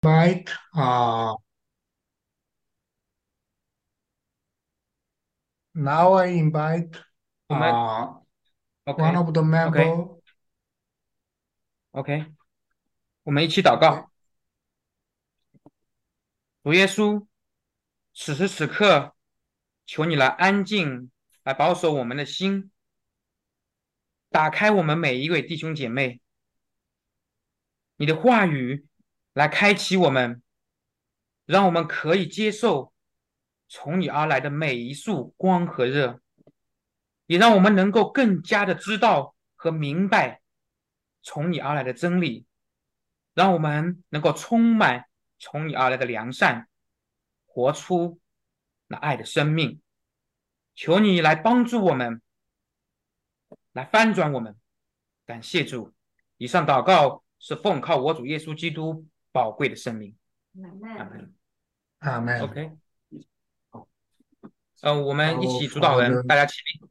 invite uh, now I invite 我们 uh, OK one of the member. OK，我们一起祷告。主耶稣，此时此刻，求你来安静，来保守我们的心，打开我们每一位弟兄姐妹，你的话语来开启我们，让我们可以接受从你而来的每一束光和热，也让我们能够更加的知道和明白从你而来的真理，让我们能够充满从你而来的良善，活出那爱的生命。求你来帮助我们，来翻转我们。感谢主，以上祷告是奉靠我主耶稣基督宝贵的生命。阿门。Amen. OK，好，呃，我们一起主导人大家起立。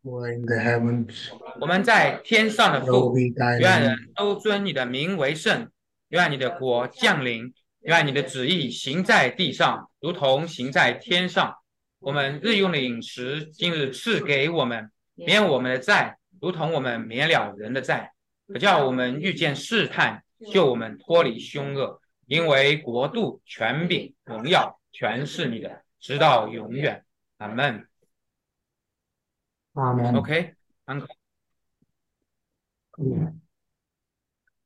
我们在天上的父愿人都尊你的名为圣，愿你的国降临，愿你的旨意行在地上，如同行在天上。我们日用的饮食，今日赐给我们，免我们的债，如同我们免了人的债，可叫我们遇见试探，救我们脱离凶恶。因为国度、权柄、荣耀，全是你的，直到永远。阿门。 Amen. OK，uncle，、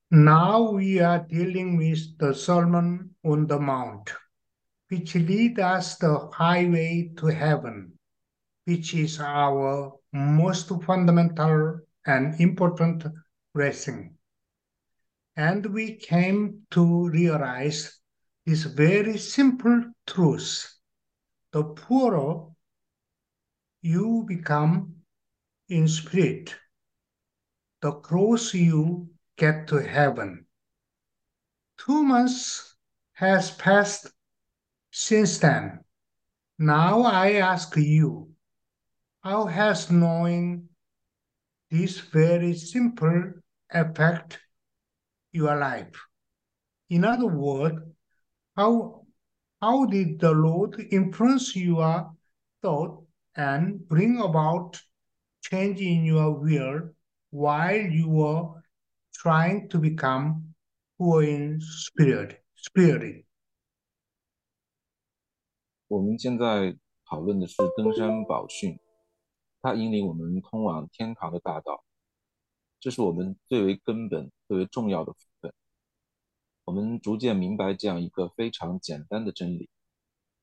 Now we are dealing with the Sermon on the Mount, which lead us the highway to heaven, which is our most fundamental and important blessing. And we came to realize this very simple truth. The poorer you become in spirit, the closer you get to heaven. Two months has passed since then. Now I ask you, how has knowing this very simple affect your life? In other words, how, how did the Lord influence your thought and bring about change in your will while you were trying to become poor in spirit? Spirit. 我们现在讨论的是登山宝训，它引领我们通往天堂的大道， 这是我们最为根本、最为重要的部分。我们逐渐明白这样一个非常简单的真理，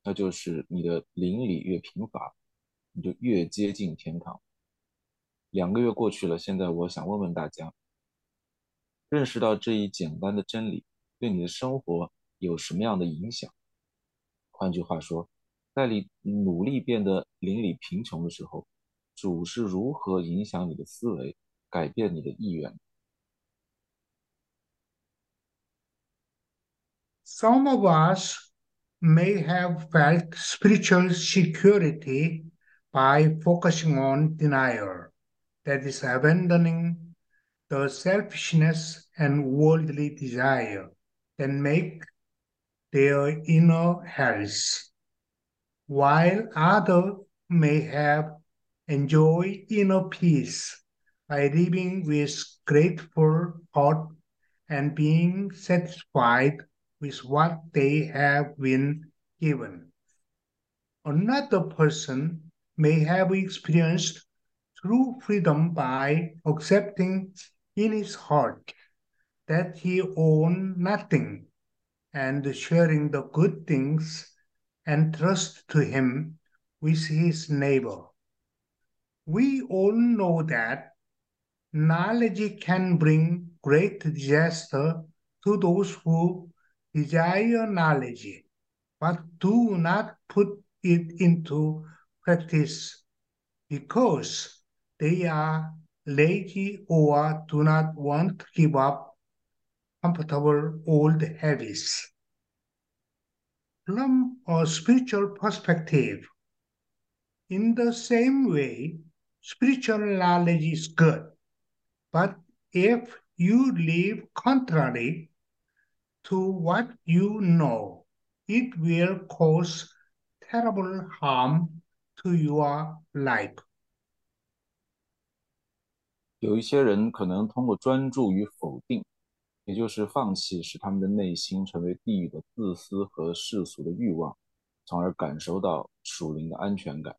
那就是你的邻里越贫乏，你就越接近天堂。两个月过去了，现在我想问问大家，认识到这一简单的真理对你的生活有什么样的影响？换句话说，在你努力变得邻里贫穷的时候，主是如何影响你的思维，改变你的意愿？ Some of us may have felt spiritual security by focusing on denial, that is, abandoning the selfishness and worldly desire that make their inner health, while others may have enjoyed inner peace by living with grateful heart and being satisfied with what they have been given. Another person may have experienced true freedom by accepting in his heart that he owned nothing and sharing the good things and trust to him with his neighbor. We all know that knowledge can bring great disaster to those who desire knowledge, but do not put it into practice because they are lazy or do not want to give up comfortable old habits. From a spiritual perspective, in the same way, spiritual knowledge is good, but if you live contrary to what you know, it will cause terrible harm to your life. 有一些人可能通过专注于否定，也就是放弃，使他们的内心成为地狱的自私和世俗的欲望，从而感受到属灵的安全感。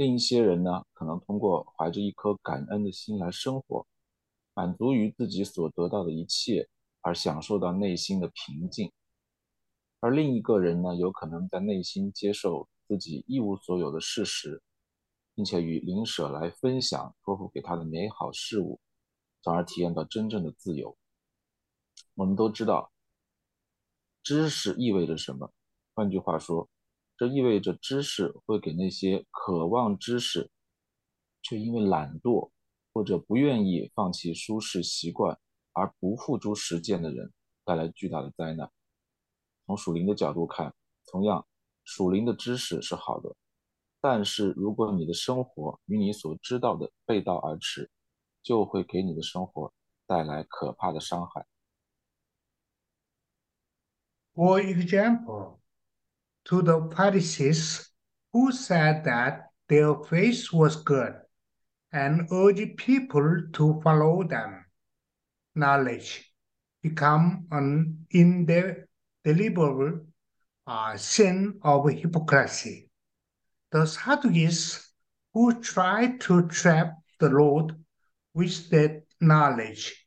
另一些人呢，可能通过怀着一颗感恩的心来生活，满足于自己所得到的一切，而享受到内心的平静。而另一个人呢，有可能在内心接受自己一无所有的事实，并且与灵舍来分享托付给他的美好事物，从而体验到真正的自由。我们都知道，知识意味着什么？换句话说，这意味着知识会给那些渴望知识，却因为懒惰或者不愿意放弃舒适习惯而不付诸实践的人带来巨大的灾难。从属灵的角度看，同样，属灵的知识是好的，但是如果你的生活与你所知道的背道而驰，就会给你的生活带来可怕的伤害。For example, to the Pharisees who said that their faith was good and urged people to follow them, knowledge become an indelible uh, sin of hypocrisy. The Sadducees who tried to trap the Lord with that knowledge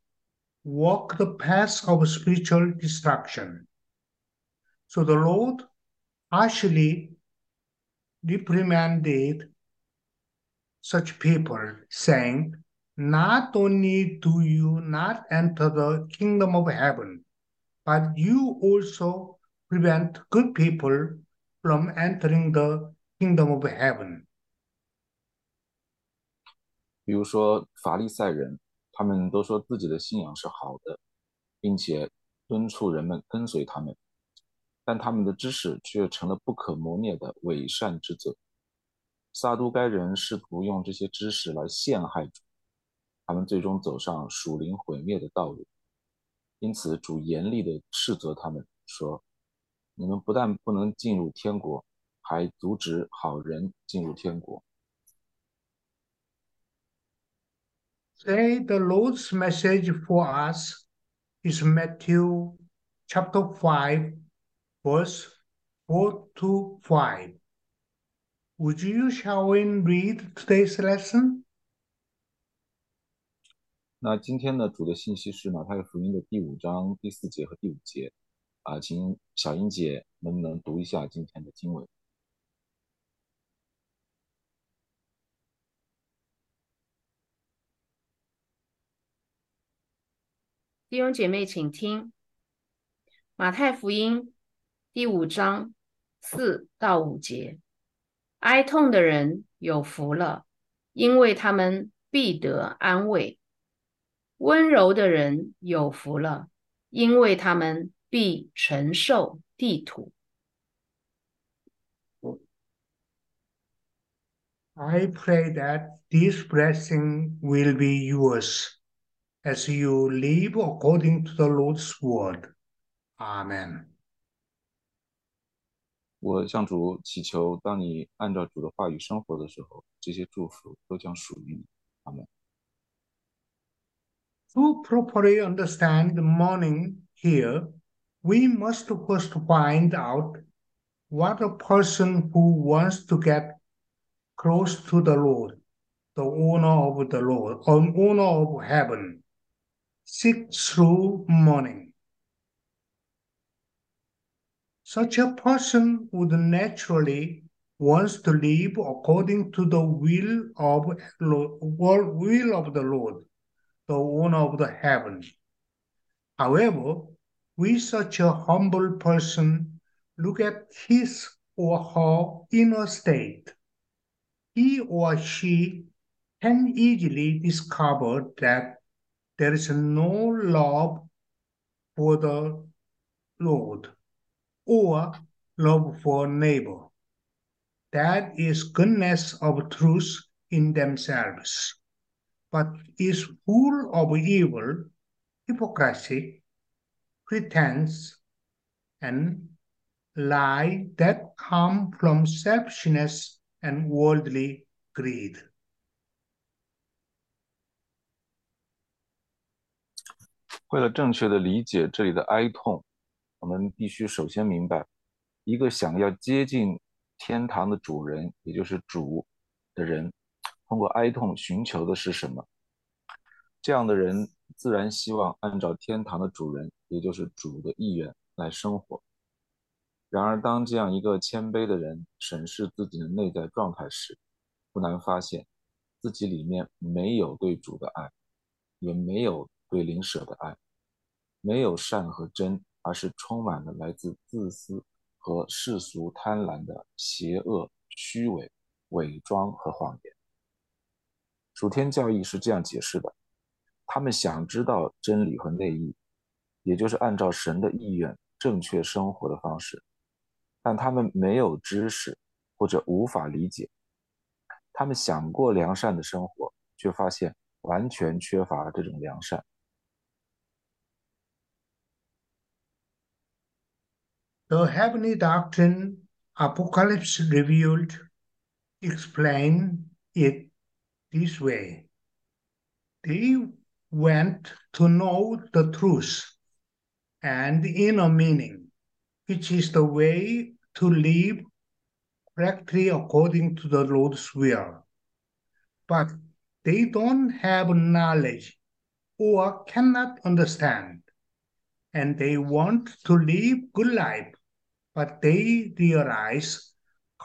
walk the path of spiritual destruction. So the Lord harshly reprimanded such people, saying, Not only do you not enter the kingdom of heaven, but you also prevent good people from entering the kingdom of heaven. 比如说法利赛人，他们都说自己的信仰是好的，并且敦促人们跟随他们。 但他们的知识却成了不可磨灭的伪善之罪。撒都该人试图用这些知识来陷害主，他们最终走上属灵毁灭的道路。因此，主严厉地斥责他们说：“你们不但不能进入天国，还阻止好人进入天国。” Say the Lord's message for us is Matthew chapter 5 verse 4 to five. Would you, shall we read today's lesson? 那今天呢，主的信息是马太福音的第五章第四节和第五节，啊，请小英姐能不能读一下今天的经文？弟兄姐妹，请听马太福音第五章四到五节，哀痛的人有福了，因为他们必得安慰；温柔的人有福了，因为他们必承受地土。I pray that this blessing will be yours as you live according to the Lord's word. Amen. 我向主祈求，当你按照主的话语生活的时候，这些祝福都将属于你。阿门。 To properly understand the mourning here, we must first find out what a person who wants to get close to the Lord, the owner of the Lord, or owner of heaven, seeks through mourning. Such a person would naturally wants to live according to the will of will of the Lord, the owner of the heaven. However, we such a humble person look at his or her inner state. He or she can easily discover that there is no love for the Lord or love for neighbor. That is goodness of truth in themselves, but is full of evil, hypocrisy, pretense, and lie that come from selfishness and worldly greed. 为了正确的理解这里的哀痛， 我们必须首先明白，一个想要接近天堂的主人，也就是主的人，通过哀痛寻求的是什么？这样的人自然希望按照天堂的主人，也就是主的意愿来生活。然而，当这样一个谦卑的人审视自己的内在状态时，不难发现，自己里面没有对主的爱，也没有对灵舍的爱。没有善和真，而是充满了来自自私和世俗贪婪的邪恶、虚伪、伪装和谎言。楚天教义是这样解释的：他们想知道真理和内意，也就是按照神的意愿正确生活的方式，但他们没有知识或者无法理解。他们想过良善的生活，却发现完全缺乏这种良善。The heavenly doctrine Apocalypse revealed explain it this way. They went to know the truth and inner meaning, which is the way to live correctly according to the Lord's will. But they don't have knowledge or cannot understand, and they want to live good life but they realize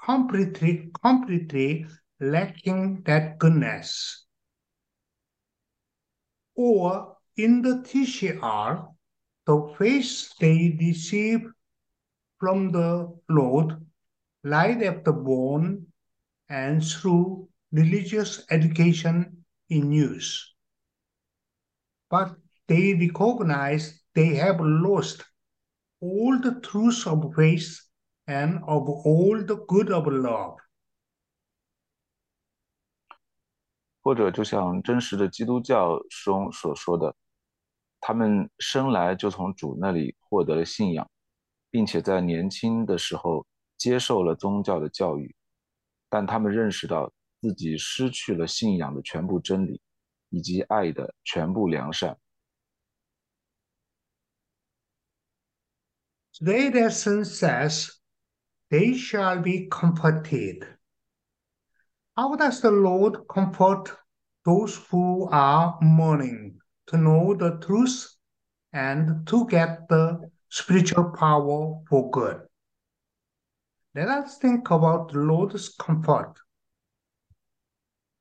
completely, completely lacking that goodness. Or in the TCR, the faith they receive from the Lord light after born and through religious education in use. But they recognize they have lost all the truths of faith and of all the good of love。或者就像真实的基督教中所说的，他们生来就从主那里获得了信仰，并且在年轻的时候接受了宗教的教育，但他们认识到自己失去了信仰的全部真理，以及爱的全部良善。 Their lesson says, they shall be comforted. How does the Lord comfort those who are mourning to know the truth and to get the spiritual power for good? Let us think about the Lord's comfort.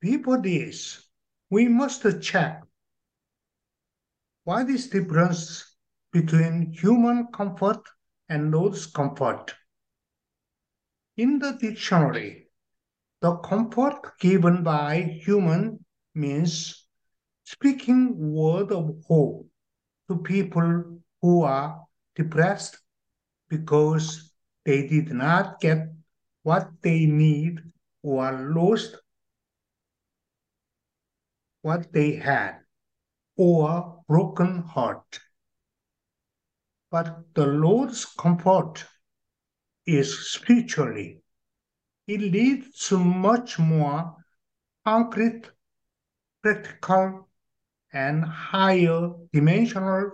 Before this, we must check what is the difference between human comfort and Lord's comfort. In the dictionary, the comfort given by human means speaking word of hope to people who are depressed because they did not get what they need or lost what they had or broken heart. But the Lord's comfort is spiritually. It leads to much more concrete, practical, and higher dimensional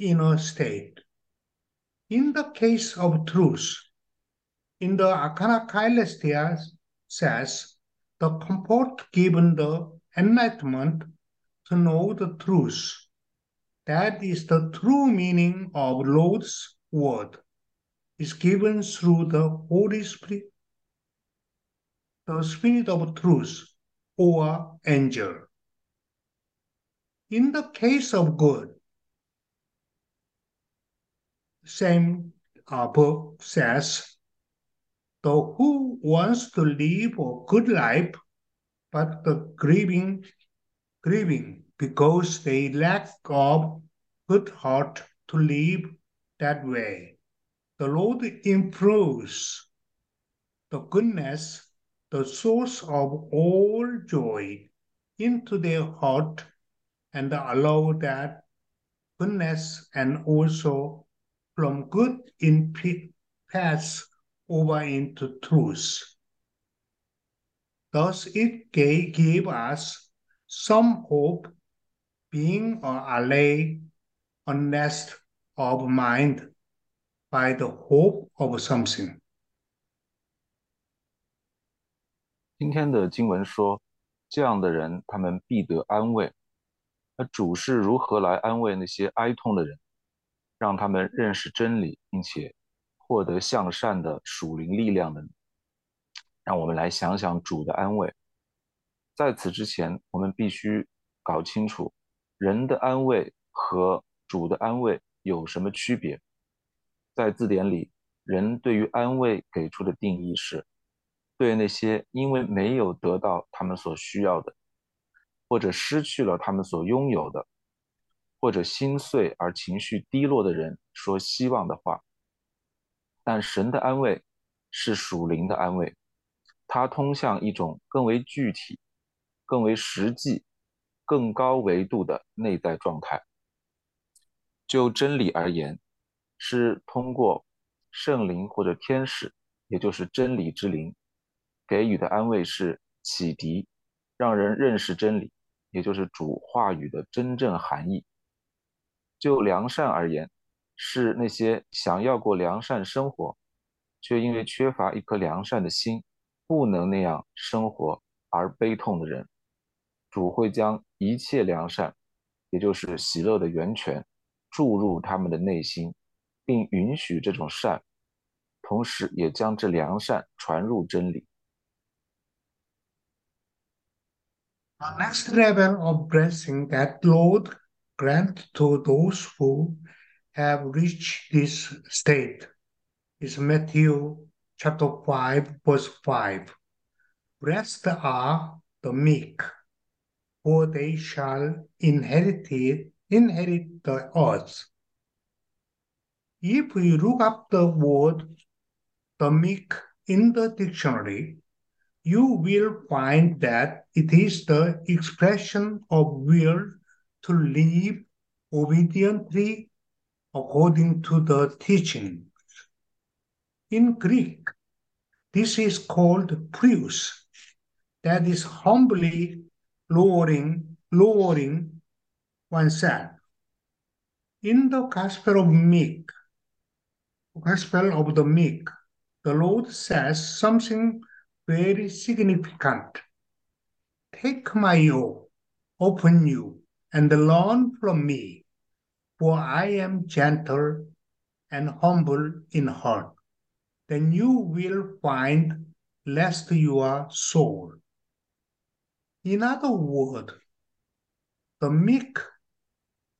inner state. In the case of truth, in the Arcana Caelestia says, the comfort given the enlightenment to know the truth that is the true meaning of Lord's word is given through the Holy Spirit, the Spirit of truth, or angel. In the case of good, same uh, book says, the who wants to live a good life, but the grieving, grieving because they lack of good heart to live that way. The Lord improves the goodness, the source of all joy, into their heart and allow that goodness and also from good in pass over into truth. Thus it gave us some hope being on ally, a nest of mind by the hope of something. 今天的经文说，这样的人他们必得安慰。那主是如何来安慰那些哀痛的人，让他们认识真理，并且获得向善的属灵力量的？让我们来想想主的安慰。在此之前，我们必须搞清楚人的安慰和主的安慰有什么区别。在字典里，人对于安慰给出的定义是：对那些因为没有得到他们所需要的，或者失去了他们所拥有的，或者心碎而情绪低落的人说希望的话。但神的安慰是属灵的安慰，它通向一种更为具体、更为实际、更高维度的内在状态。就真理而言。是通过圣灵或者天使，也就是真理之灵给予的安慰是启迪，让人认识真理，也就是主话语的真正含义。就良善而言，是那些想要过良善生活，却因为缺乏一颗良善的心，不能那样生活而悲痛的人。主会将一切良善，也就是喜乐的源泉，注入他们的内心。并允许这种善，同时也将这良善传入真理。The next level of blessing that Lord grant to those who have reached this state is Matthew chapter 5 verse 5. Blessed are the meek, they shall inherit, inherit the earth. If we look up the word the meek in the dictionary, you will find that it is the expression of will to live obediently according to the teaching. In Greek, this is called prius, that is humbly lowering, lowering oneself. In the Gospel of Meek, Gospel of the Meek, the Lord says something very significant. Take my yoke upon you and learn from me, for I am gentle and humble in heart. Then you will find rest your soul. In other words, the meek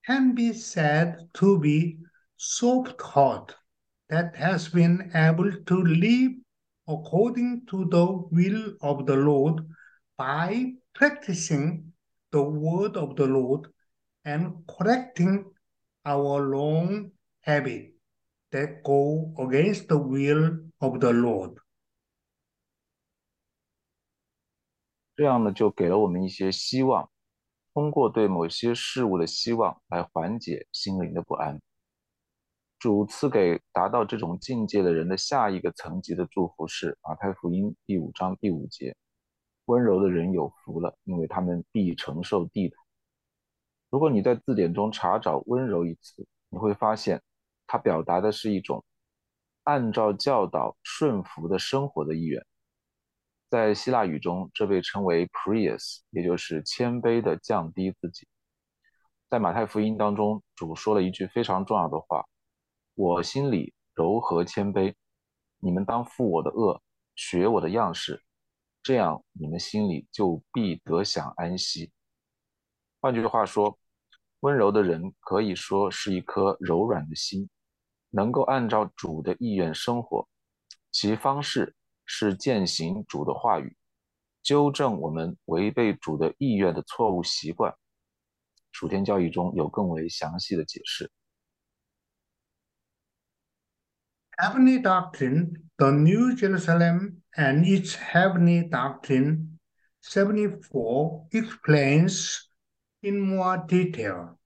can be said to be soft heart that has been able to live according to the will of the Lord by practicing the word of the Lord and correcting our wrong habit that go against the will of the Lord. 这样呢，就给了我们一些希望，通过对某些事物的希望来缓解心灵的不安。主赐给达到这种境界的人的下一个层级的祝福是马太福音第五章第五节：温柔的人有福了，因为他们必承受地土。如果你在字典中查找“温柔”一词，你会发现它表达的是一种按照教导顺服的生活的意愿。在希腊语中，这被称为 “prius”，也就是谦卑的降低自己。在马太福音当中，主说了一句非常重要的话。我心里柔和谦卑，你们当负我的恶，学我的样式，这样你们心里就必得享安息。换句话说，温柔的人可以说是一颗柔软的心，能够按照主的意愿生活，其方式是践行主的话语，纠正我们违背主的意愿的错误习惯。属天教育中有更为详细的解释。heavenly doctrine, the New Jerusalem and its heavenly doctrine, 74 explains in more detail.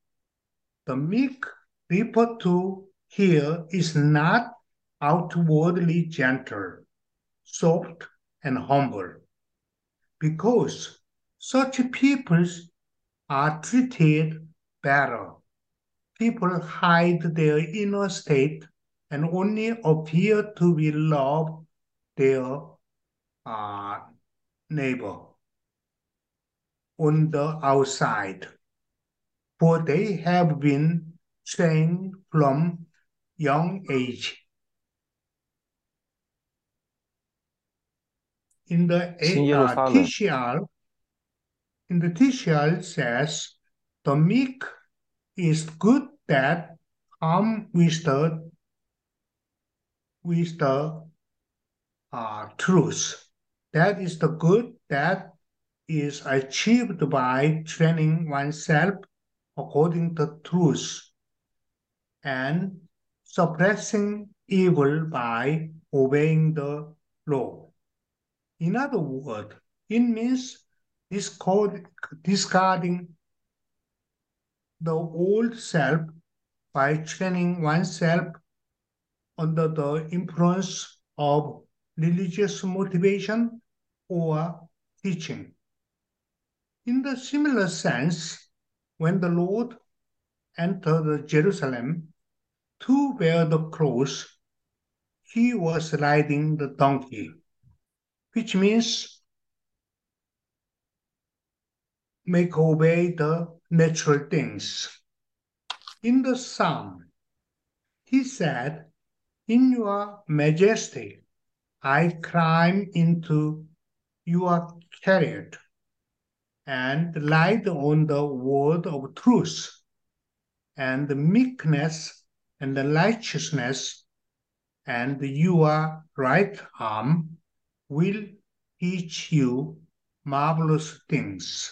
The meek referred to here is not outwardly gentle, soft, and humble, because such peoples are treated better. People hide their inner state and only appear to be love their uh, neighbor on the outside, for they have been trained from young age. in the uh, in the Tishal says, the meek is good that come with the with the uh, truth. That is the good that is achieved by training oneself according to truth and suppressing evil by obeying the law. In other words, it means discard, discarding the old self by training oneself under the influence of religious motivation or teaching. In the similar sense, when the Lord entered Jerusalem to bear the cross, he was riding the donkey, which means make obey the natural things. In the psalm, he said, In your majesty, I climb into your chariot and light on the word of truth and meekness and the righteousness and your right arm will teach you marvelous things.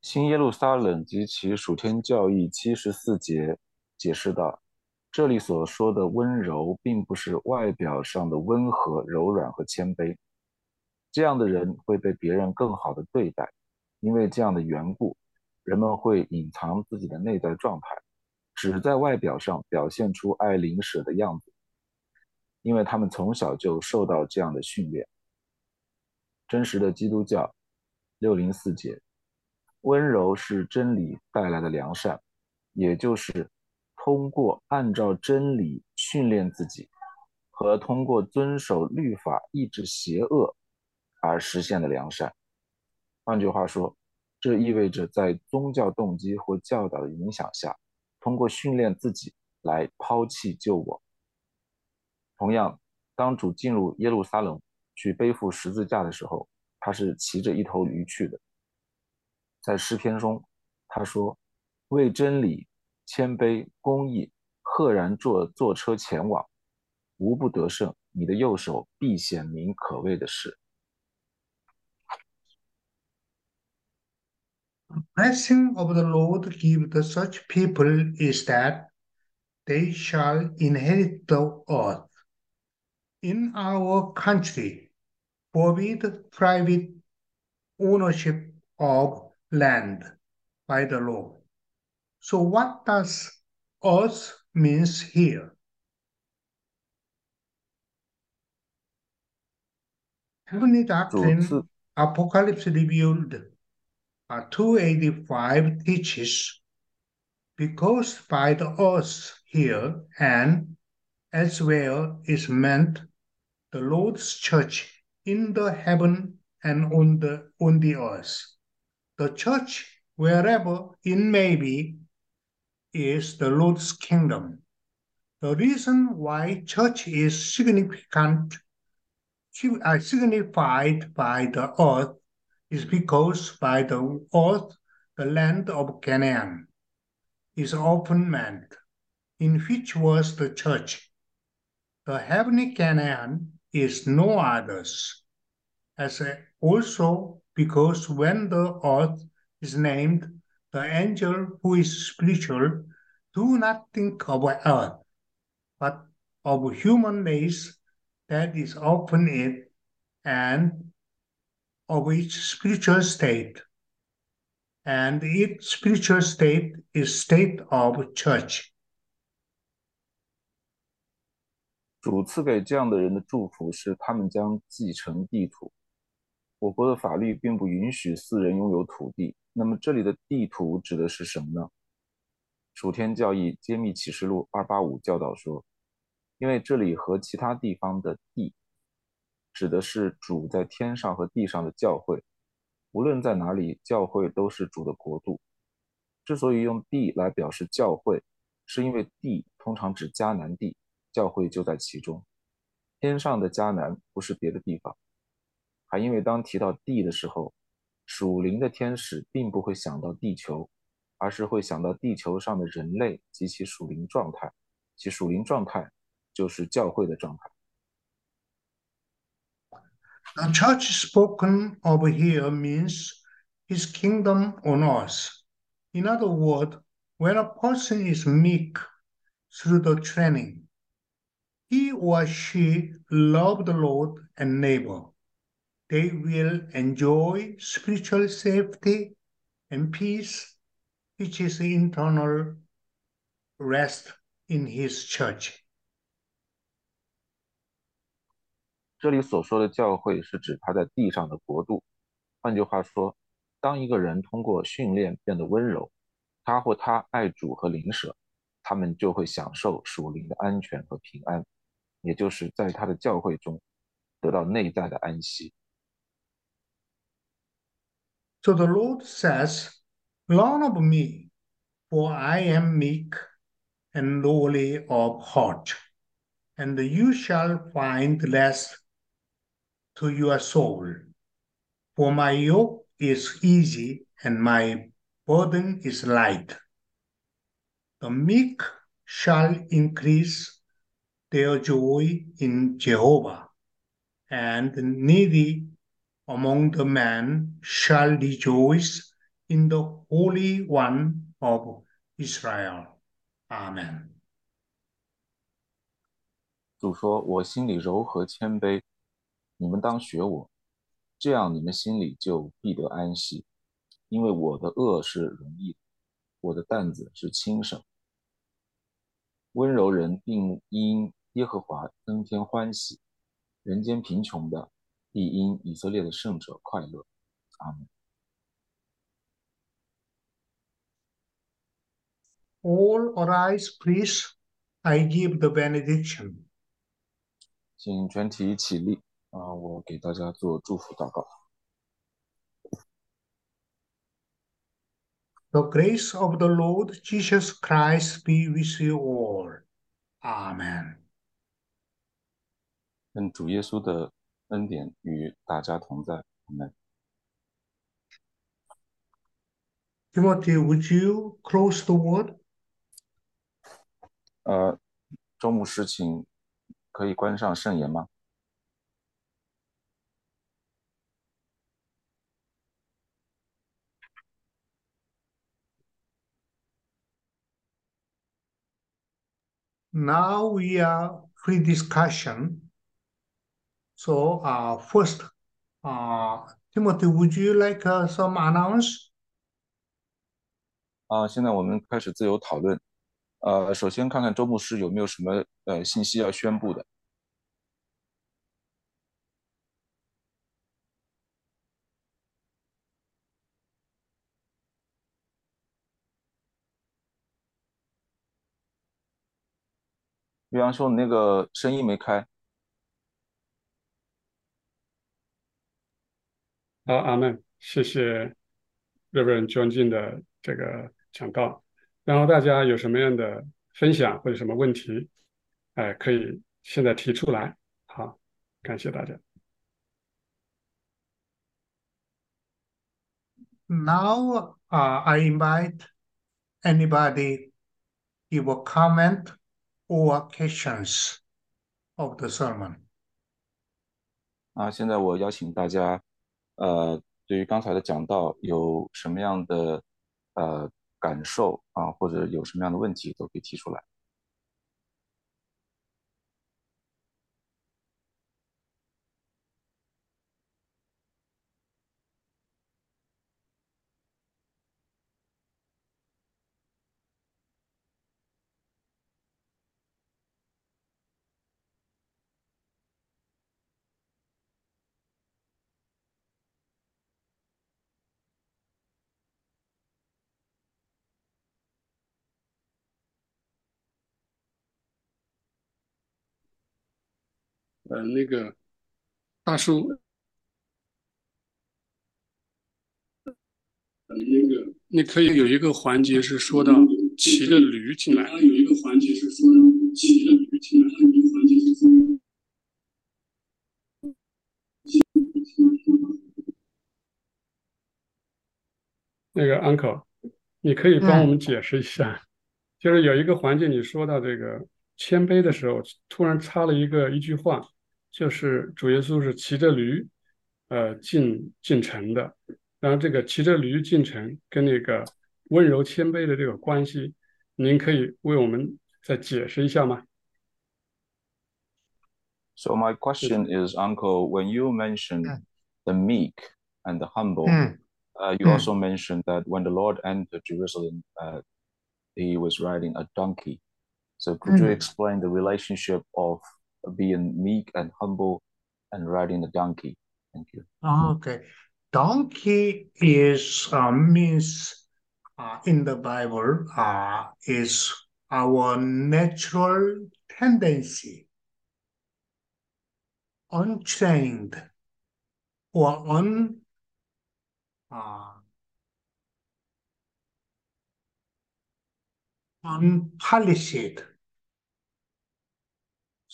新耶路撒冷及其属天教义七十四节解释道，这里所说的温柔，并不是外表上的温和、柔软和谦卑。这样的人会被别人更好的对待，因为这样的缘故，人们会隐藏自己的内在状态，只在外表上表现出爱邻舍的样子，因为他们从小就受到这样的训练。真实的基督教六零四节。温柔是真理带来的良善，也就是通过按照真理训练自己，和通过遵守律法抑制邪恶而实现的良善。换句话说，这意味着在宗教动机或教导的影响下，通过训练自己来抛弃旧我。同样，当主进入耶路撒冷去背负十字架的时候，他是骑着一头驴去的。在诗篇中，他说：“为真理、谦卑、公义，赫然坐坐车前往，无不得胜。你的右手必显明可畏的事。” The blessing of the Lord give to such people is that they shall inherit the earth. In our country, forbid private ownership of land by the law. So what does us means here? Heavenly doctrine, 主赐 Apocalypse revealed, uh, 285 teaches, because by the earth here and elsewhere is meant the Lord's church in the heaven and on the on the earth. The church, wherever it may be, is the Lord's kingdom. The reason why church is significant, uh, signified by the earth is because by the earth, the land of Canaan is often meant, in which was the church. The heavenly Canaan is no others, as also because when the earth is named, the angel who is spiritual do not think of earth, but of human race that is upon it and of its spiritual state. and its spiritual state is state of church. 主赐给这样的人的祝福是，他们将继承地土。我国的法律并不允许私人拥有土地，那么这里的地土指的是什么呢？楚天教义揭秘启示录二八五教导说，因为这里和其他地方的地，指的是主在天上和地上的教会，无论在哪里，教会都是主的国度。之所以用地来表示教会，是因为地通常指迦南地。教会就在其中，天上的迦南不是别的地方，还因为当提到地的时候，属灵的天使并不会想到地球，而是会想到地球上的人类及其属灵状态，其属灵状态就是教会的状态。The church spoken of here means his kingdom on earth. In other words, when a person is meek through the training, he or she love the Lord and neighbor. They will enjoy spiritual safety and peace, which is internal rest in his church. 这里所说的教会是指他在地上的国度。换句话说，当一个人通过训练变得温柔，他或他爱主和邻舍，他们就会享受属灵的安全和平安。 也就是在他的教会中得到内在的安息。So the Lord says, Learn of me, for I am meek and lowly of heart, and you shall find rest to your soul. For my yoke is easy and my burden is light. The meek shall increase their joy in Jehovah, and the needy among the men shall rejoice in the Holy One of Israel. Amen. 主说：“我心里柔和谦卑，你们当学我，这样你们心里就必得安息，因为我的恶是容易的，我的担子是轻省。温柔人并因 耶和华增添欢喜，人间贫穷的必因以色列的圣者快乐。阿门。All arise, please. I give the benediction. 请全体起立啊！我给大家做祝福祷告。The grace of the Lord Jesus Christ be with you all. Amen. 愿主耶稣的恩典与大家同在。我们 Timothy, would you close the word? 呃，周牧师，请可以关上圣言吗？Now we are free discussion. So, uh, first, uh, Timothy, would you like some announce? 啊，现在我们开始自由讨论。呃，首先看看周牧师有没有什么呃信息要宣布的。比方说，你那个声音没开。好，阿门。谢谢 Reverend John Jin 的这个讲道。然后大家有什么样的分享或者什么问题，哎，可以现在提出来。好，感谢大家。Now, uh, I invite anybody give a comment or questions of the sermon. 啊，现在我邀请大家，呃，对于刚才的讲到有什么样的呃感受啊，或者有什么样的问题，都可以提出来。呃，那个大叔，呃，那个你可以有一个环节是说到骑着驴进来，有一个环节是说到骑着驴进来，有一个环节是说。那个 uncle，你可以帮我们解释一下，就是有一个环节你说到这个谦卑的时候，突然插了一个一句话，就是主耶稣是骑着驴，呃进进城的，然后这个骑着驴进城跟那个温柔谦卑的这个关系，您可以为我们再解释一下吗？So my question is, Uncle, when you mention the meek and the humble. Uh, you mm. also mentioned that when the Lord entered Jerusalem, uh, he was riding a donkey. So could mm. you explain the relationship of being meek and humble and riding a donkey? Thank you. Okay. Donkey is uh, means uh, in the Bible uh, is our natural tendency, untrained or un uh, unpolished.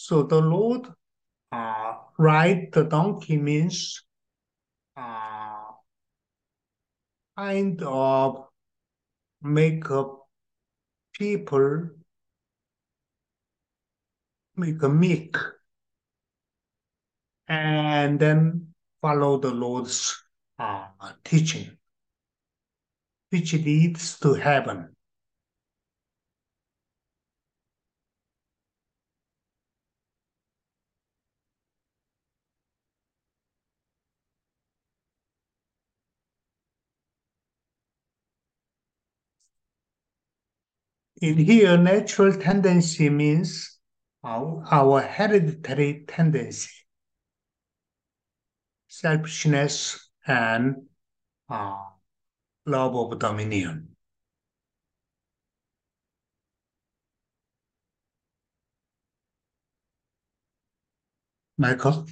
So the Lord uh, ride the donkey means uh, kind of make a people make a meek and then follow the Lord's uh, teaching, which leads to heaven. In here, natural tendency means our, our hereditary tendency, selfishness, and uh, love of dominion. Michael?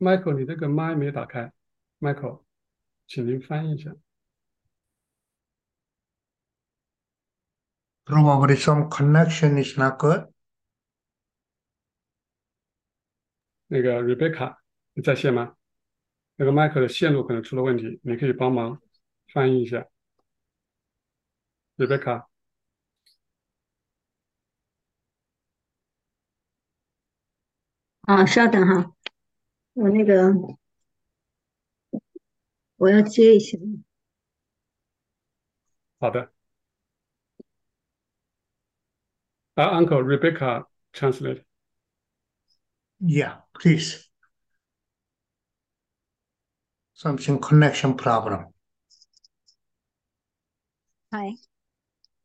Michael，你这个麦没打开。Michael，请您翻译一下。Probably some connection is not good. 那个 Rebecca，你在线吗？那个麦克的线路可能出了问题，你可以帮忙翻译一下。Rebecca，啊，稍等哈，我那个我要接一下。好的。Uh, Uncle Rebecca translate. Yeah, please. Something connection problem. Hi.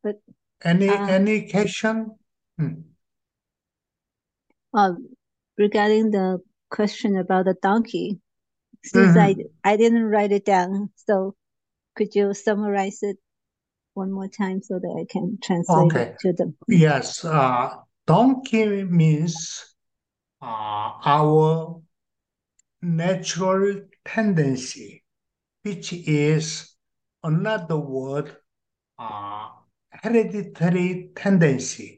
But any uh, any question? Hmm. Uh, regarding the question about the donkey, since mm -hmm. I I didn't write it down, so could you summarize it one more time so that I can translate okay. it to them. Yes, uh, donkey means uh, our natural tendency, which is another word, uh, hereditary tendency.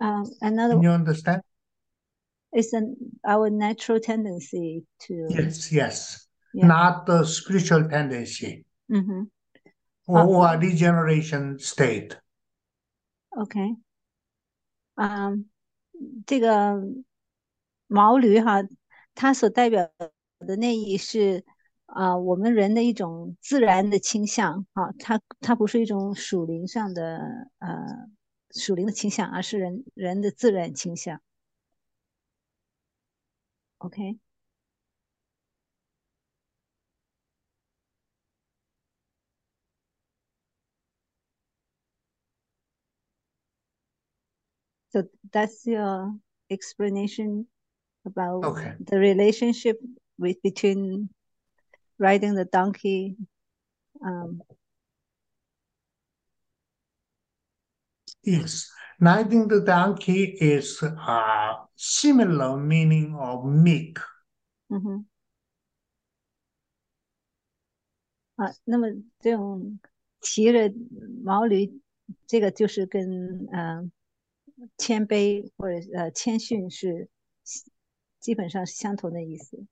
Um, another. Can you understand? It's an our natural tendency to. Yes, yes yeah. not the spiritual tendency mm-hmm. or, or a regeneration state. OK，嗯，这个毛驴哈，它所代表的内意是啊、呃，我们人的一种自然的倾向啊，它它不是一种属灵上的呃 属灵的倾向，而是人人的自然倾向。OK。So that's your explanation about Okay. the relationship with between riding the donkey. Um, Yes, riding the donkey is a similar meaning of meek. 嗯哼，啊，那么这种骑着毛驴，这个就是跟嗯、呃、谦卑或者呃谦逊是基本上是相同的意思。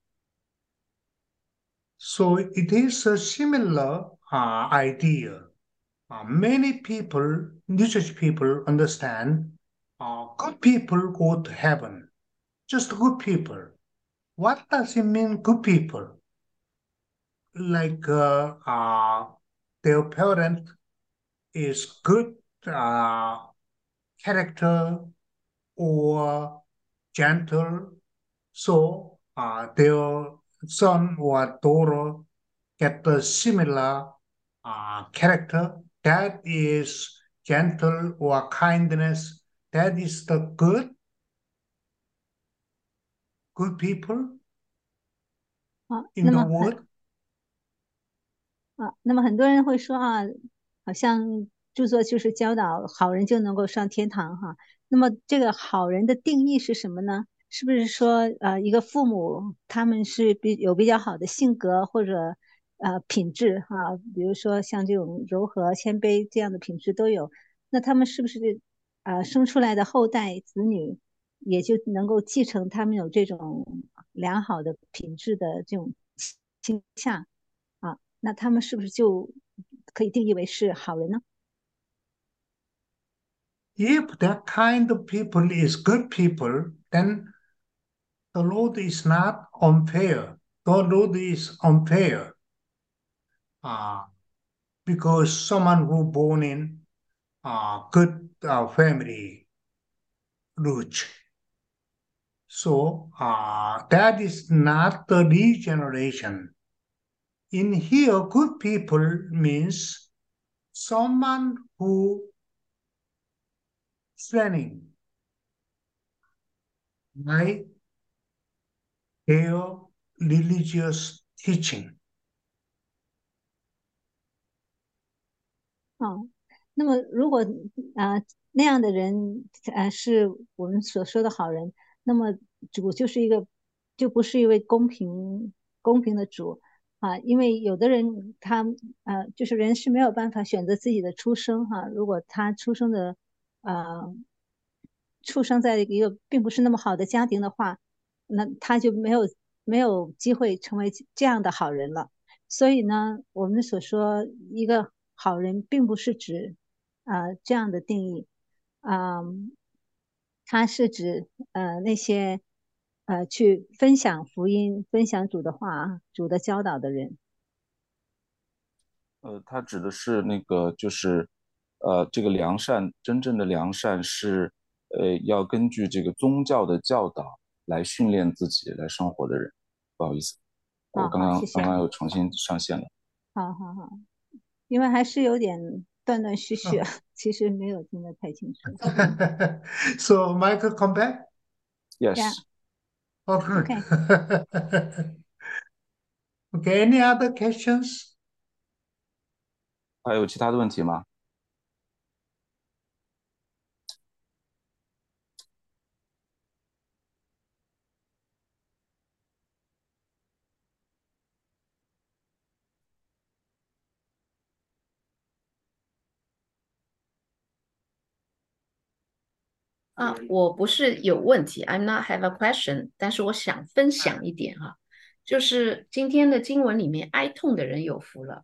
So it is a similar uh, idea. Uh, many people, religious people, understand uh, good people go to heaven. Just good people. What does it mean, good people? Like uh, uh, their parent is good uh, character or gentle, so uh, their son or daughter get the similar uh, character that is gentle or kindness that is the good good people 啊， in 那 the 么很 world 啊，那么很多人会说啊，好像着作就是教导好人就能够上天堂哈。那么这个好人的定义是什么呢？是不是说呃一个父母他们是比有比较好的性格或者 呃品质哈，比如说像这种柔和、谦卑这样的品质都有，那他们是不是呃生出来的后代子女也就能够继承他们有这种良好的品质的这种倾向？啊，那他们是不是就可以定义为是好人呢？if that kind of people is good people then the Lord is not unfair the Lord is unfair uh, because someone who born in uh, good uh, family roots So uh, that is not the regeneration. In here, good people means someone who training by their religious teaching. 哦，那么如果啊、那样的人呃是我们所说的好人，那么主就是一个就不是一位公平公平的主啊，因为有的人他呃就是人是没有办法选择自己的出生哈、如果他出生的呃出生在一个并不是那么好的家庭的话，那他就没有没有机会成为这样的好人了。所以呢，我们所说一个好人，并不是指啊、呃这样的定义，嗯、它是指呃那些呃去分享福音、分享主的话、主的教导的人。呃，它指的是那个，就是，呃，这个良善，真正的良善是，呃，要根据这个宗教的教导来训练自己来生活的人。不好意思，我刚刚刚刚又重新上线了。好好好，因为还是有点断断续续，其实没有听得太清楚。 so Michael, come back. Yes， Yeah. Oh, good. Okay. okay. Any other questions? 还有其他的问题吗？ 啊，我不是有问题，I'm not have a question，但是我想分享一点哈，就是今天的经文里面，哀痛的人有福了。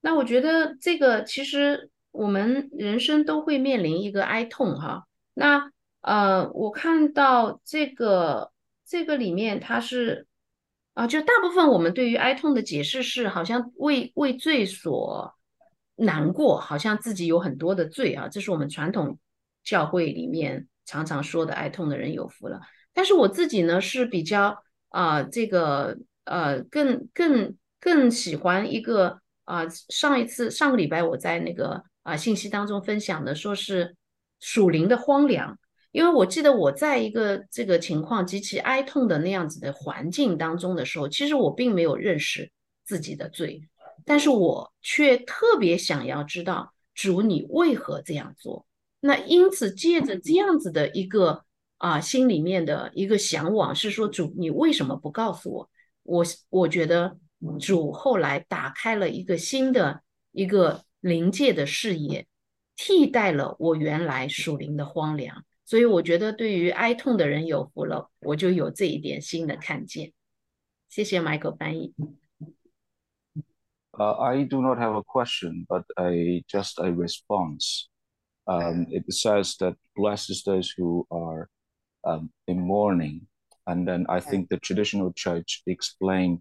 那我觉得这个其实我们人生都会面临一个哀痛哈。那呃，我看到这个这个里面它是啊，就大部分我们对于哀痛的解释是，好像为为罪所难过，好像自己有很多的罪啊，这是我们传统教会里面常常说的哀痛的人有福了。但是我自己呢是比较啊、这个呃更更更喜欢一个啊、上一次上个礼拜我在那个啊、信息当中分享的，说是属灵的荒凉，因为我记得我在一个这个情况极其哀痛的那样子的环境当中的时候，其实我并没有认识自己的罪，但是我却特别想要知道主你为何这样做。那因此借着这样子的一个啊心里面的一个向往，是说主你为什么不告诉我？我我觉得主后来打开了一个新的一个灵界的视野，替代了我原来属灵的荒凉。所以我觉得对于哀痛的人有福了，我就有这一点新的看见。谢谢 Michael 翻译。Uh, I do not have a question, but a just a response. Um, it says that blesses those who are um, in mourning, and then I think the traditional church explain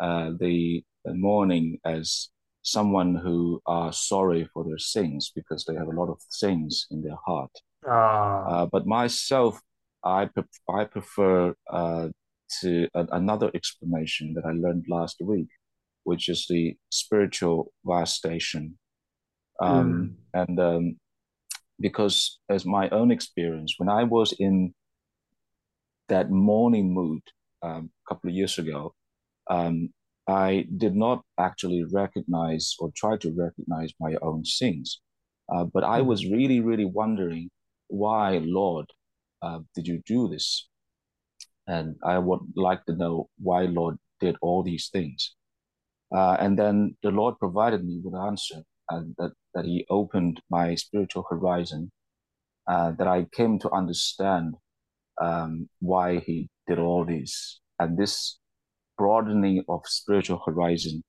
uh, the, the mourning as someone who are sorry for their sins because they have a lot of sins in their heart. Ah, Uh, but myself, I pre- I prefer uh, to another explanation that I learned last week, which is the spiritual devastation. Um, And um, because, as my own experience, when I was in that mourning mood um, a couple of years ago, um, I did not actually recognize or try to recognize my own sins. Uh, but I was really, really wondering why, Lord, uh, did you do this? And I would like to know why Lord did all these things. Uh, and then the Lord provided me with an answer, and that, that He opened my spiritual horizon, uh, that I came to understand um, why He did all this. And this broadening of spiritual horizon,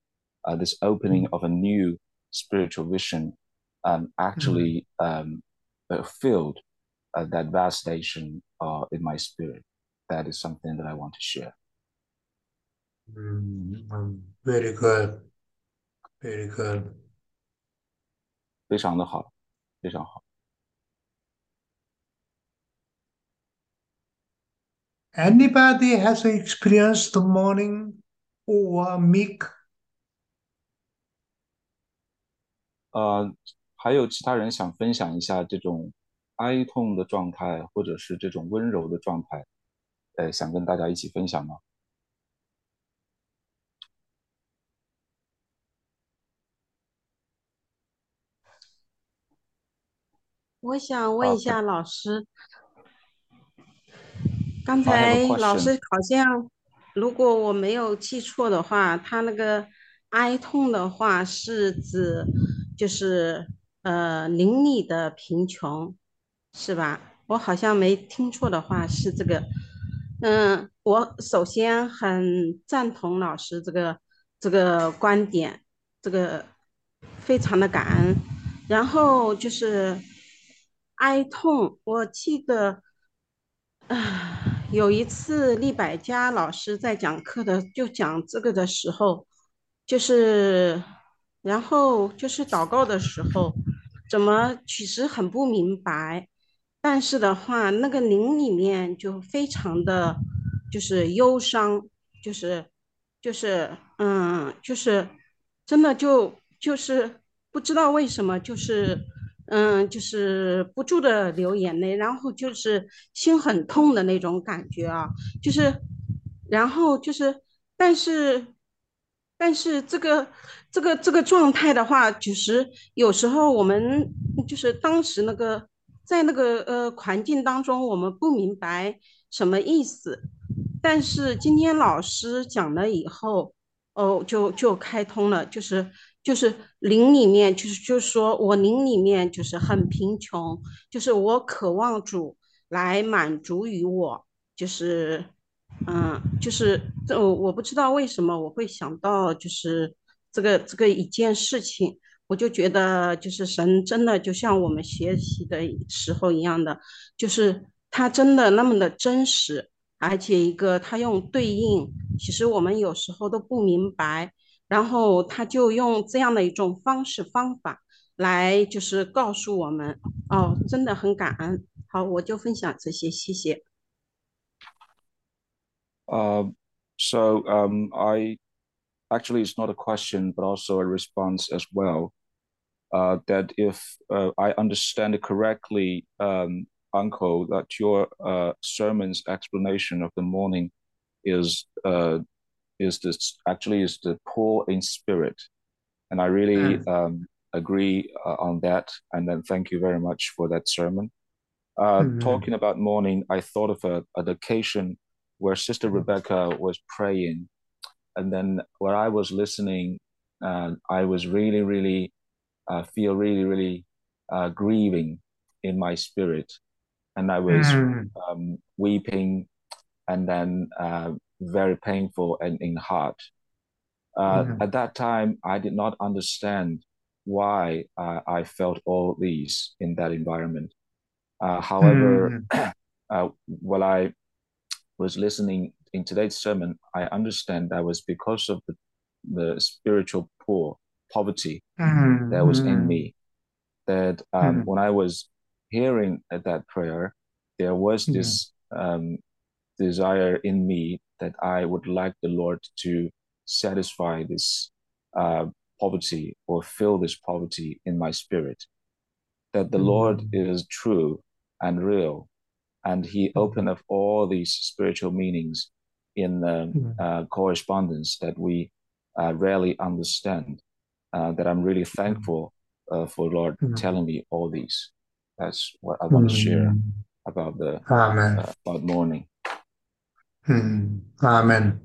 uh, this opening of a new spiritual vision, um, actually um, uh, filled uh, that devastation uh, in my spirit. That is something that I want to share. mm, mm, very good, very good. 非常的好，非常好。Anybody has experienced mourning or meek? 呃，还有其他人想分享一下这种哀痛的状态，或者是这种温柔的状态，呃，想跟大家一起分享吗？我想问一下老师，刚才老师好像，如果我没有记错的话，他那个哀痛的话是指就是呃邻里的贫穷，是吧？我好像没听错的话是这个。嗯，我首先很赞同老师这个这个观点，这个非常的感恩。然后就是哀痛，我记得啊，有一次厉百家老师在讲课的，就讲这个的时候，就是然后就是祷告的时候，怎么其实很不明白，但是的话，那个灵里面就非常的就是忧伤，就是就是嗯，就是真的就就是不知道为什么，就是嗯，就是不住的流眼泪，然后就是心很痛的那种感觉啊，就是然后就是但是。但是这个这个这个状态的话，其实有时候我们就是当时那个在那个呃环境当中，我们不明白什么意思。但是今天老师讲了以后，哦，就就开通了，就是就是灵里面，就是就是说我灵里面就是很贫穷，就是我渴望主来满足于我，就是嗯，就是这我我不知道为什么我会想到就是这个这个一件事情，我就觉得就是神真的就像我们学习的时候一样的，就是他真的那么的真实，而且一个他用对应，其实我们有时候都不明白，然后他就用这样的一种方式方法来就是告诉我们，哦，真的很感恩。好，我就分享这些，谢谢。 Uh, so um, I actually it's not a question, but also a response as well. Uh, that if uh, I understand it correctly, um, uncle, that your uh, sermon's explanation of the morning is uh, is this actually is the poor in spirit, and I really Mm. um, agree uh, on that. And then thank you very much for that sermon. Uh, Mhm. Talking about mourning, I thought of a, an occasion where Sister Rebecca was praying, and then where I was listening, uh, I was really, really uh, feel really, really uh, grieving in my spirit, and I was Mm. um, weeping, and then uh, very painful and in heart. Uh, Mhm. At that time, I did not understand why uh, I felt all these in that environment. Uh, however, Mm. uh, while I was listening in today's sermon, I understand that was because of the, the spiritual poor poverty Mm. that was in Mm. me. That um, Mhm. when I was hearing that prayer, there was this um, desire in me that I would like the Lord to satisfy this uh, poverty or fill this poverty in my spirit. That the Lord Mm. is true and real, and He Mhm. opened up all these spiritual meanings in uh, Mhm. uh, correspondence that we uh, rarely understand. Uh, that I'm really thankful uh, for Lord Mhm. telling me all these. That's what I want to share Mm. about the Amen. about mourning. Mm. Amen.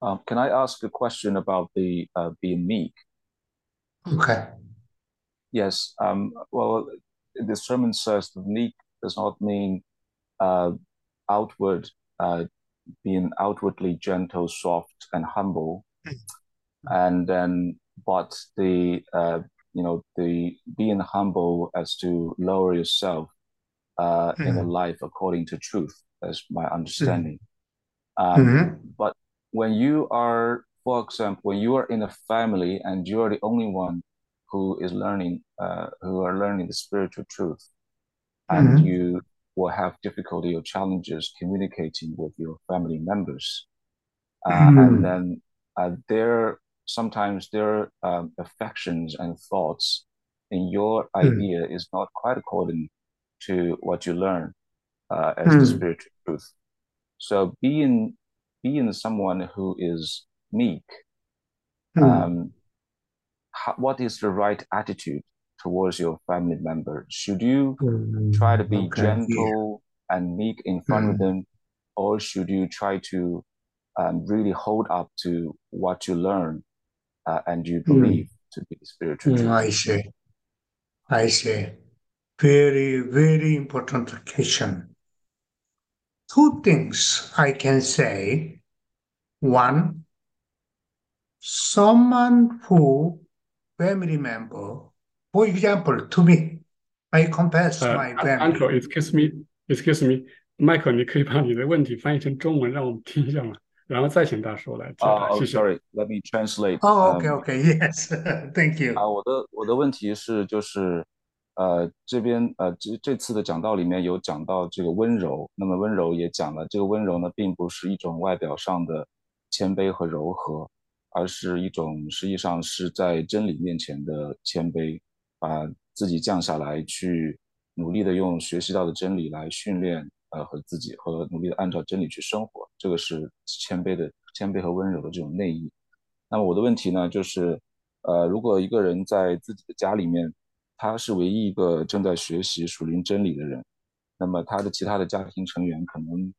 Um, can I ask a question about the uh, being meek? Okay. Yes. Um, well, the sermon says the meek does not mean uh, outward, uh, being outwardly gentle, soft, and humble, and then but the uh, you know the being humble as to lower yourself uh, in a Mm. life according to truth. That's my understanding. Um, Mhm. but when you are, for example, when you are in a family and you are the only one who is learning, uh, who are learning the spiritual truth, and Mhm. you will have difficulty or challenges communicating with your family members, uh, and then uh, their sometimes their um, affections and thoughts in your Mm. idea is not quite according to what you learn uh, as the Mm. spiritual truth. So being being someone who is meek, Mm. um, how, what is the right attitude towards your family member? Should you try to Mm. be Okay. Yeah. gentle and meek in front of Mm. them, or should you try to um, really hold up to what you learn uh, and you Mm. believe to be spiritual Mm. truth? I see. I see. Very, very important question. Two things I can say. One, someone who family member, for example, to me, I confess 呃 my ，Un- family. Uncle，excuse me，excuse me，Michael，你可以把你的问题翻译成中文，让我们听一下吗？ 然后再请大叔来解 Uh, 答，oh, 谢谢。sorry. Let me translate. Oh, okay, Um, okay, yes, thank you. 啊，我的我的问题是，就是，呃，这边呃这这次的讲道里面有讲到这个温柔，那么温柔也讲了，这个温柔呢，并不是一种外表上的谦卑和柔和，而是一种实际上是在真理面前的谦卑，把自己降下来，去努力的用学习到的真理来训练，呃，和自己和努力的按照真理去生活，这个是谦卑的谦卑和温柔的这种内意。那么我的问题呢，就是，呃，如果一个人在自己的家里面，他是唯一一个正在学习属灵真理的人，那么他的其他的家庭成员可能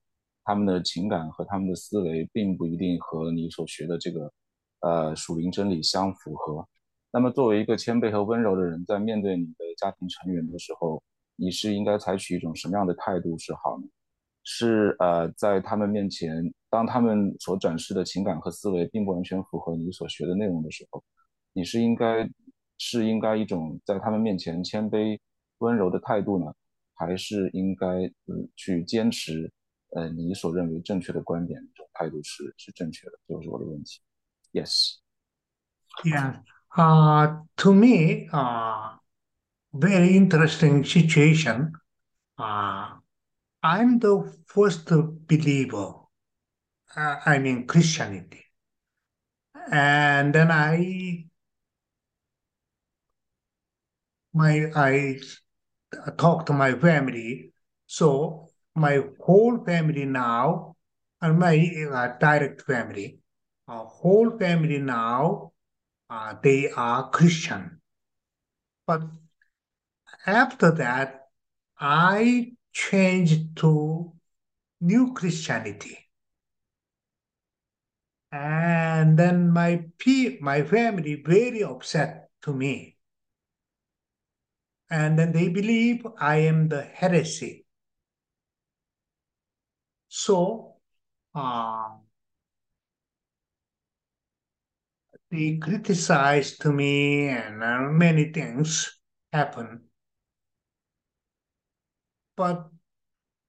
他们的情感和他们的思维并不一定和你所学的这个呃属灵真理相符合。那么作为一个谦卑和温柔的人，在面对你的家庭成员的时候，你是应该采取一种什么样的态度是好呢？是呃，在他们面前，当他们所展示的情感和思维并不完全符合你所学的内容的时候，你是应该是应该一种在他们面前谦卑温柔的态度呢，还是应该嗯去坚持呃你所认为正确的观点这种态度是是正确的？这就是我的问题。Yes. Yeah. Uh, to me, uh, very interesting situation. Uh, I'm the first believer. Uh, I mean Christianity. and then I my I talk to my family. So my whole family now, and my uh, direct family, uh, whole family now, uh, they are Christian. But after that, I changed to new Christianity. And then my pe- my family very upset to me. And then they believe I am the heresy. So uh, they criticized me and uh, many things happen. But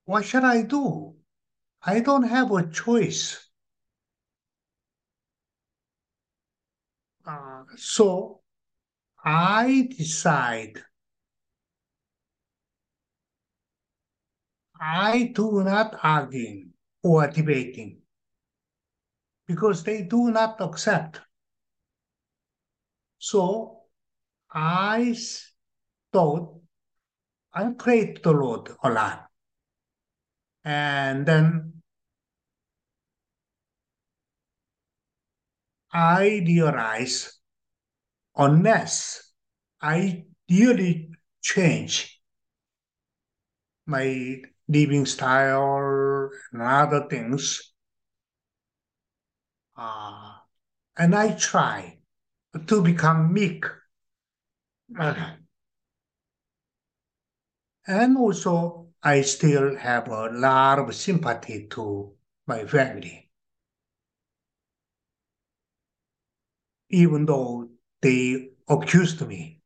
what should I do? I don't have a choice. Uh, so I decide I do not argue or debating because they do not accept. So I thought I prayed the Lord lot. And then I realize unless I really change my living style and other things, uh, and I try to become meek. And also, I still have a lot of sympathy to my family. Even though they accused me.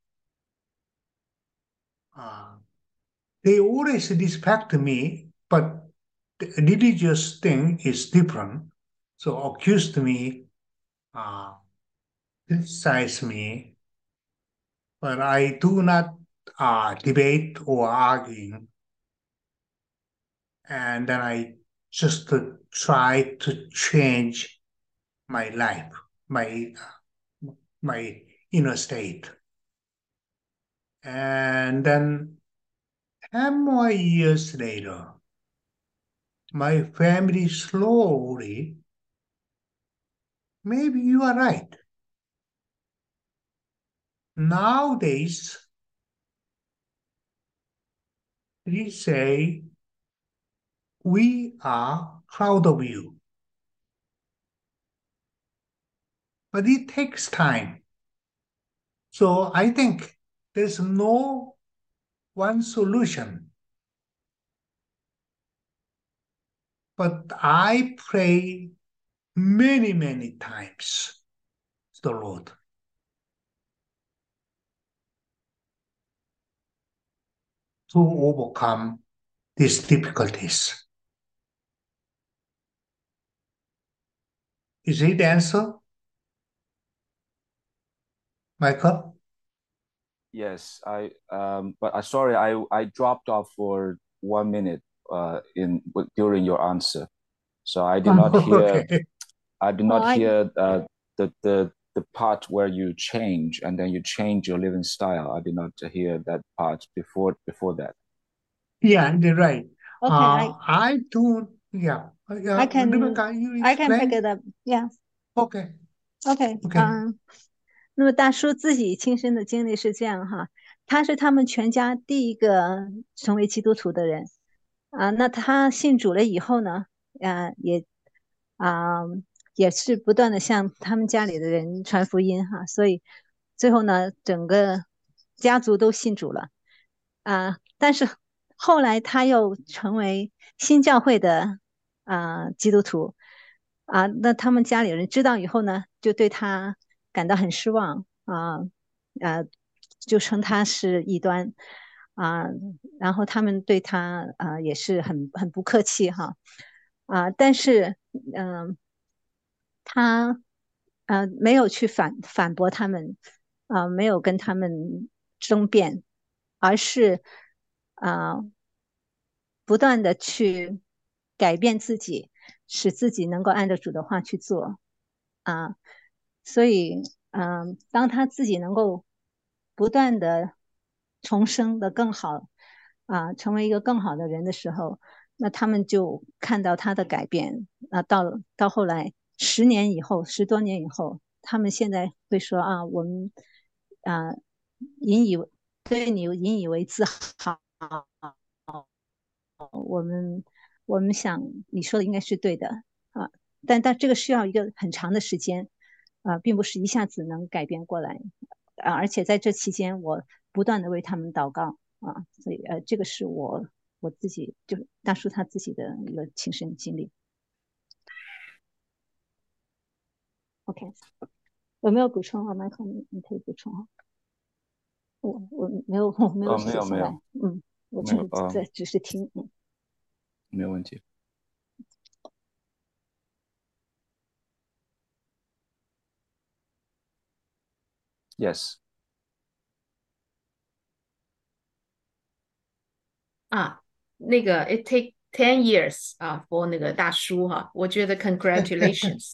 Uh, they always respect me, but the religious thing is different. So accused me, uh, criticize me, but I do not uh, debate or arguing. And then I just to try to change my life, my my inner state. And then 10 more years later, my family slowly, maybe you are right. Nowadays, we say, we are proud of you. But it takes time. So I think there's no one solution. But I pray many, many times to the Lord. To overcome these difficulties. Is it the answer? Michael? Yes, I um, but I sorry, I I dropped off for one minute uh in during your answer, so I did not hear Okay. I did not Oh, I- hear uh the the the part where you change and then you change your living style. I did not hear that part before before that. Yeah, you're right. Okay, Uh, I I do, yeah. Uh, yeah, I can- Rebecca, you I can explain? pick it up. Yeah. Okay. OK， OK 嗯，那么大叔自己亲身的经历是这样哈，他是他们全家第一个成为基督徒的人啊。那他信主了以后呢，啊，也啊 也是不断的向他们家里的人传福音哈，所以最后呢，整个家族都信主了啊。但是后来他又成为新教会的啊基督徒。啊，那他们家里人知道以后呢，就对他感到很失望啊，啊，就称他是异端啊，然后他们对他啊也是很很不客气哈啊，但是嗯、他呃没有去反反驳他们啊，没有跟他们争辩，而是啊不断的去改变自己。使自己能够按照主的话去做啊。所以，嗯，当他自己能够不断的重生的更好，啊，成为一个更好的人的时候，那他们就看到他的改变。啊，到到后来，十年以后，十多年以后，他们现在会说啊，我们啊，引以对你引以为自豪。我们我们想你说的应该是对的啊，但但这个需要一个很长的时间啊，并不是一下子能改变过来啊。而且在这期间，我不断的为他们祷告啊，所以呃，这个是我我自己就是大叔他自己的一个亲身经历。OK，有没有补充啊，Michael？你你可以补充啊。我我没有我没有写下来，嗯。我只是在只是听，嗯，没有问题。Yes。啊，那个 It take ten years 啊，for 那个大叔哈，我觉得 Congratulations。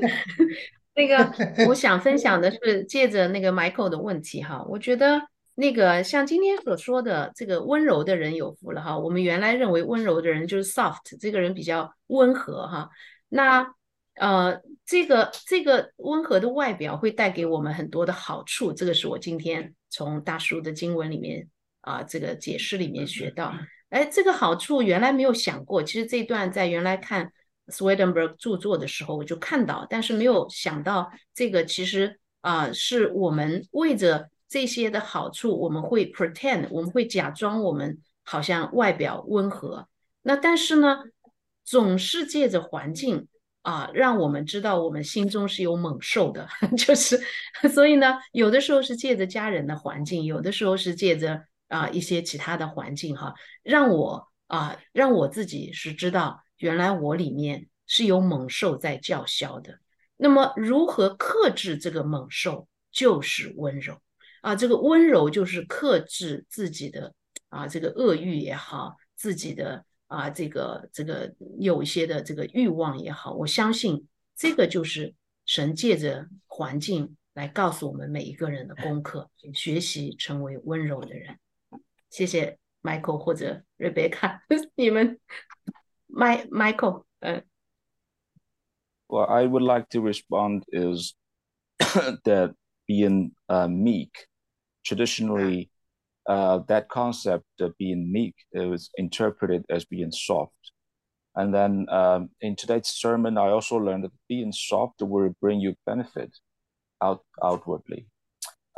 那个我想分享的是借着那个 Michael 的问题哈，我觉得。那个像今天所说的这个温柔的人有福了哈，我们原来认为温柔的人就是 soft，这个人比较温和哈。那呃，这个这个温和的外表会带给我们很多的好处，这个是我今天从大叔的经文里面啊这个解释里面学到。哎，这个好处原来没有想过，其实这段在原来看 Swedenborg 著作的时候我就看到，但是没有想到这个其实啊是我们为着。这些的好处，我们会 pretend，我们会假装我们好像外表温和，那但是呢，总是借着环境啊，让我们知道我们心中是有猛兽的，就是所以呢，有的时候是借着家人的环境，有的时候是借着啊一些其他的环境哈，让我啊让我自己是知道，原来我里面是有猛兽在叫嚣的。那么如何克制这个猛兽，就是温柔。啊，这个温柔就是克制自己的啊，这个恶欲也好，自己的啊，这个这个有一些的这个欲望也好，我相信这个就是神借着环境来告诉我们每一个人的功课，学习成为温柔的人。谢谢 Michael 或者 Rebecca，你们，My Michael，嗯。Well, I would like to respond is that being uh, meek traditionally uh, that concept of being meek it was interpreted as being soft. And then um, in today's sermon, I also learned that being soft will bring you benefit out outwardly.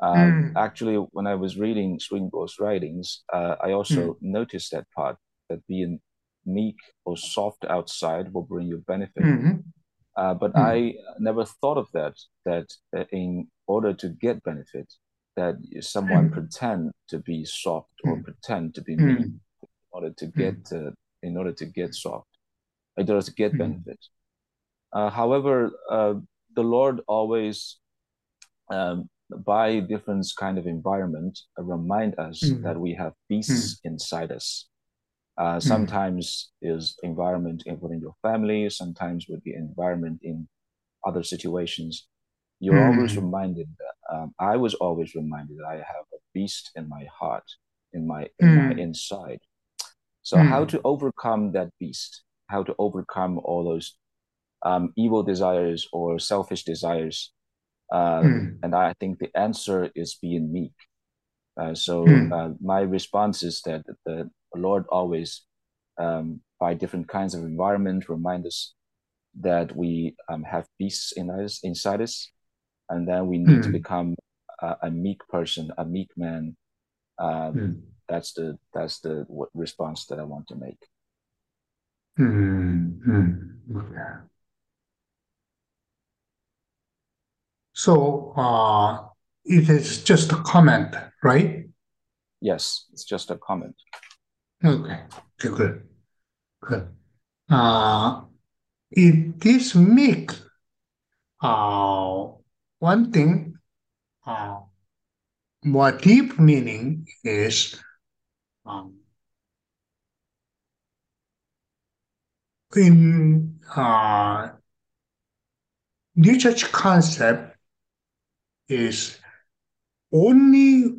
Um, mm. Actually, when I was reading Swedenborg's writings, uh, I also mm. noticed that part that being meek or soft outside will bring you benefit. Mm-hmm. Uh, but mm. I never thought of that. That in order to get benefit, that someone mm. pretend to be soft or mm. pretend to be mm. mean in order to get uh, in order to get soft, in order to get benefit. Uh, however, uh, the Lord always, um, by different kind of environment, uh, remind us that we have beasts inside us. Uh, sometimes is environment within your family, sometimes with the environment in other situations you're mm. always reminded that um, I was always reminded that I have a beast in my heart, in my in mm. my inside. So mm. how to overcome that beast? How to overcome all those um, evil desires or selfish desires? Um, hmm. and I think the answer is being meek. Uh, so hmm. uh, my response is that the Lord always, um, by different kinds of environment, remind us that we um, have beasts in us inside us and then we need mm. to hmm. become a, a, meek person, a meek man. Um, mm. That's the that's the response that I want to make. Mm. Okay. So uh, it is just a comment, right? Yes, it's just a comment. Okay, good, good. Uh, this meek. Uh, one thing, uh, more deep meaning is um, in uh, New church concept is only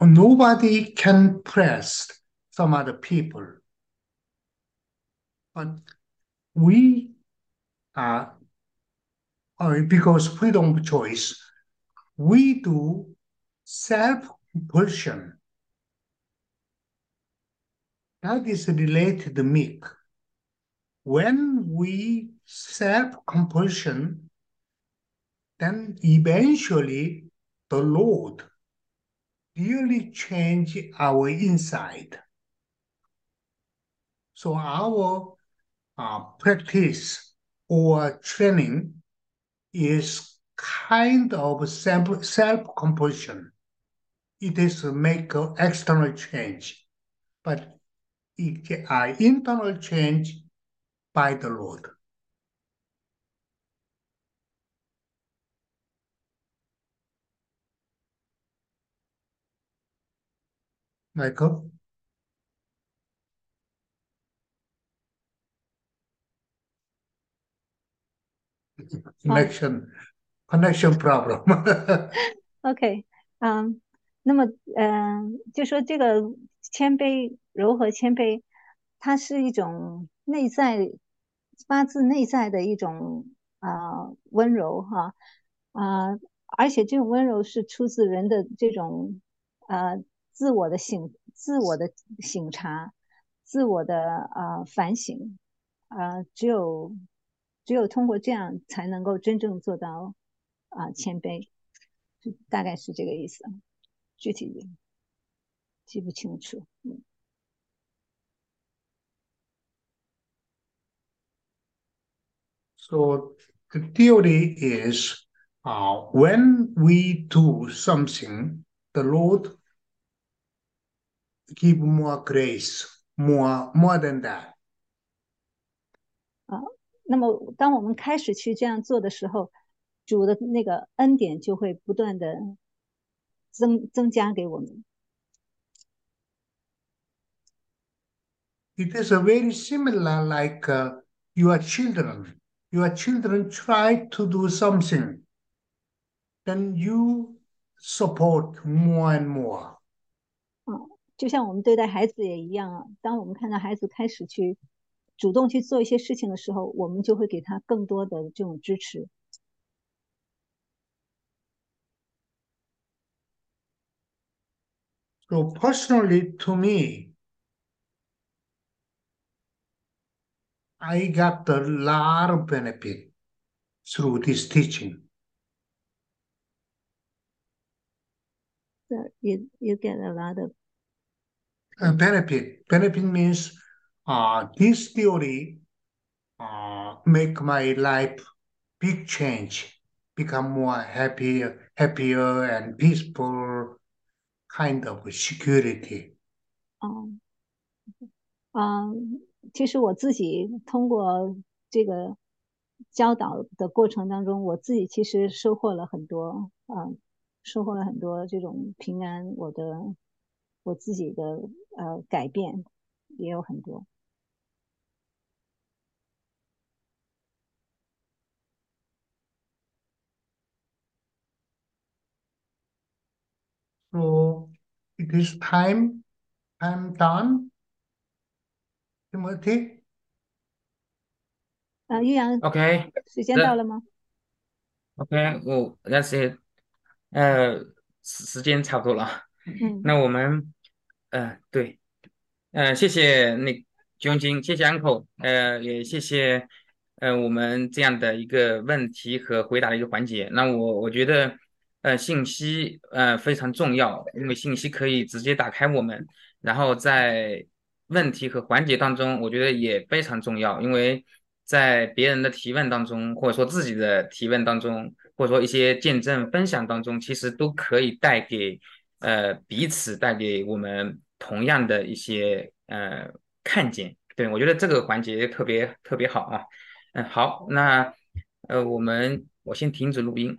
nobody can press some other people. But we are, uh, because freedom of choice, we do self-compulsion. That is related to meek. When we self-compulsion, then eventually the Lord really change our inside. So our uh, practice or training is kind of self, self-compulsion. It is to make an external change, but it uh, internal change by the Lord. Michael? Connection, connection problem. OK，嗯，那么，嗯，就说这个谦卑、柔和、谦卑，它是一种内在发自内在的一种啊温柔哈啊，而且这种温柔是出自人的这种呃自我的醒、自我的醒察、自我的啊反省啊，只有。只有通过这样，才能够真正做到啊谦卑，大概是这个意思。具体记不清楚。嗯。So the theory is, uh, when we do something, the Lord give more grace, more more than that. 那么，当我们开始去这样做的时候，主的那个恩典就会不断的增增加给我们。It is a very similar like your children. Your children try to do something, then you support more and more. 嗯，就像我们对待孩子也一样啊。当我们看到孩子开始去。 主动去做一些事情的时候，我们就会给他更多的这种支持。So personally, to me, I got a lot of benefit through this teaching. So you you get a lot of uh, benefit. Benefit means uh, this theory uh, make my life big change, become more happier, happier and peaceful kind of security. 嗯嗯，其实我自己通过这个教导的过程当中，我自己其实收获了很多，嗯，收获了很多这种平安，我的我自己的呃改变也有很多。 So it is time, time done. Timothy? 啊，玉阳，OK，时间到了吗？OK，我 That's it，呃，时时间差不多了，嗯，那我们，呃，对，呃，谢谢那君君，谢谢 Uncle，呃，也谢谢，呃，我们这样的一个问题和回答的一个环节。那我我觉得。呃，信息呃非常重要，因为信息可以直接打开我们，然后在问题和环节当中，我觉得也非常重要，因为在别人的提问当中，或者说自己的提问当中，或者说一些见证分享当中，其实都可以带给呃彼此带给我们同样的一些呃看见。对我觉得这个环节特别特别好啊。嗯，好，那呃我们我先停止录音。